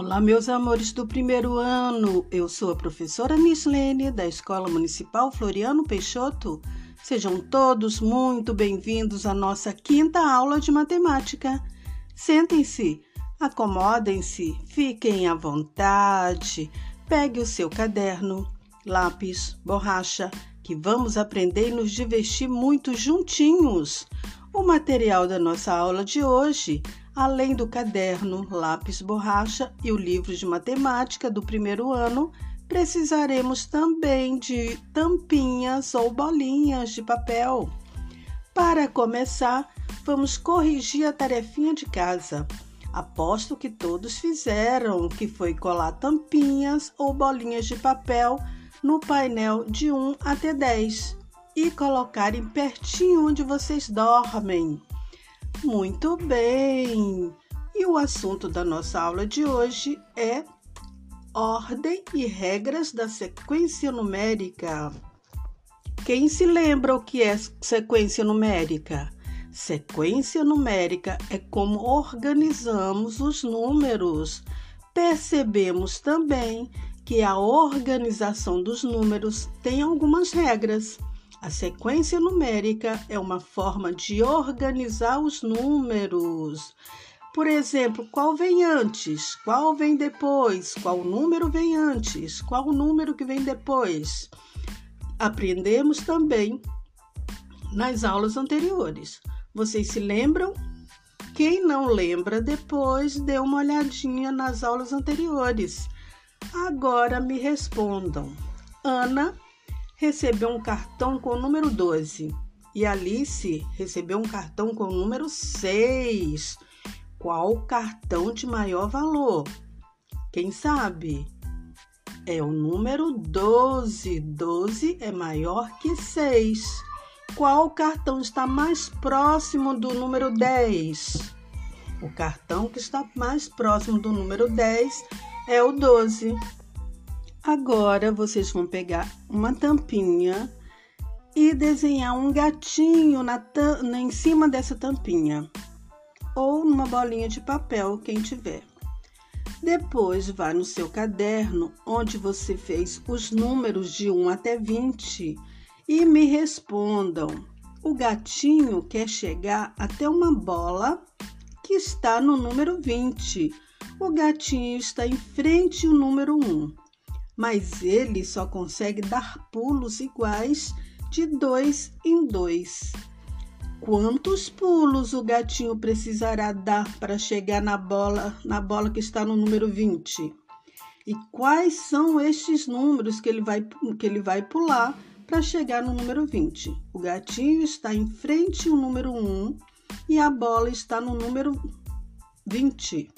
Olá, meus amores do primeiro ano. Eu sou a professora Mislene da Escola Municipal Floriano Peixoto. Sejam todos muito bem-vindos à nossa quinta aula de matemática. Sentem-se, acomodem-se, fiquem à vontade. Pegue o seu caderno, lápis, borracha, que vamos aprender e nos divertir muito juntinhos. O material da nossa aula de hoje Além do caderno, lápis, borracha e o livro de matemática do primeiro ano, precisaremos também de tampinhas ou bolinhas de papel. Para começar, vamos corrigir a tarefinha de casa. Aposto que todos fizeram, que foi colar tampinhas ou bolinhas de papel no painel de 1 até 10 e colocarem pertinho onde vocês dormem. Muito bem! E o assunto da nossa aula de hoje é ordem e regras da sequência numérica. Quem se lembra o que é sequência numérica? Sequência numérica é como organizamos os números. Percebemos também que a organização dos números tem algumas regras. A sequência numérica é uma forma de organizar os números. Por exemplo, qual vem antes? Qual vem depois? Qual número vem antes? Qual número que vem depois? Aprendemos também nas aulas anteriores. Vocês se lembram? Quem não lembra, depois dê uma olhadinha nas aulas anteriores. Agora me respondam. Ana recebeu um cartão com o número 12 e Alice recebeu um cartão com o número 6. Qual cartão de maior valor? Quem sabe? É o número 12. 12 é maior que 6. Qual cartão está mais próximo do número 10? O cartão que está mais próximo do número 10 é o 12. Agora vocês vão pegar uma tampinha e desenhar um gatinho na, na, em cima dessa tampinha ou numa bolinha de papel, quem tiver. Depois vá no seu caderno onde você fez os números de 1 até 20 e me respondam. O gatinho quer chegar até uma bola que está no número 20. O gatinho está em frente ao número 1 mas ele só consegue dar pulos iguais de dois em dois. Quantos pulos o gatinho precisará dar para chegar na bola, na bola que está no número 20? E quais são estes números que ele vai, que ele vai pular para chegar no número 20? O gatinho está em frente ao número 1 e a bola está no número 20.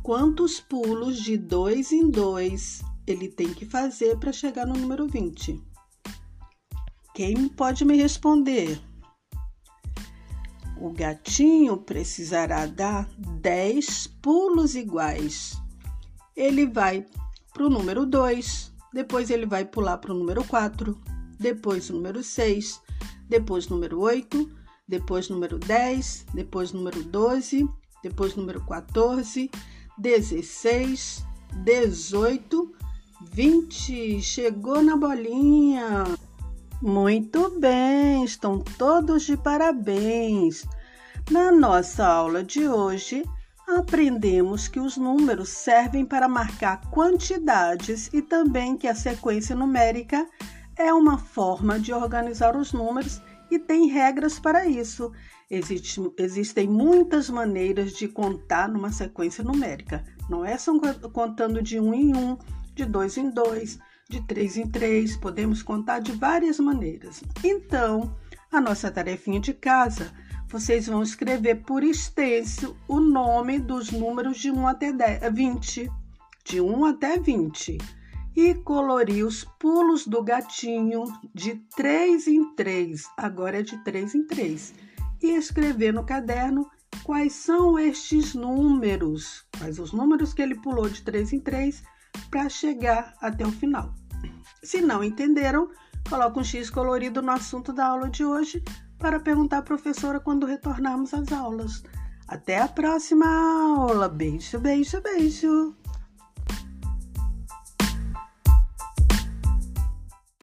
Quantos pulos de dois em dois ele tem que fazer para chegar no número 20? Quem pode me responder? O gatinho precisará dar 10 pulos iguais. Ele vai para o número 2, depois ele vai pular para o número 4, depois o número 6, depois o número 8, depois o número 10, depois o número 12, depois o número 14, 16, 18 20, chegou na bolinha. Muito bem, estão todos de parabéns. Na nossa aula de hoje, aprendemos que os números servem para marcar quantidades e também que a sequência numérica é uma forma de organizar os números e tem regras para isso. Existe, existem muitas maneiras de contar numa sequência numérica. Não é só contando de um em um de dois em dois, de três em três, podemos contar de várias maneiras. Então, a nossa tarefinha de casa, vocês vão escrever por extenso o nome dos números de 1 até 10, 20, de 1 até 20, e colorir os pulos do gatinho de 3 em 3, agora é de 3 em 3, e escrever no caderno quais são estes números, quais os números que ele pulou de 3 em 3 para chegar até o final. Se não entenderam, coloque um X colorido no assunto da aula de hoje para perguntar à professora quando retornarmos às aulas. Até a próxima aula. Beijo, beijo, beijo.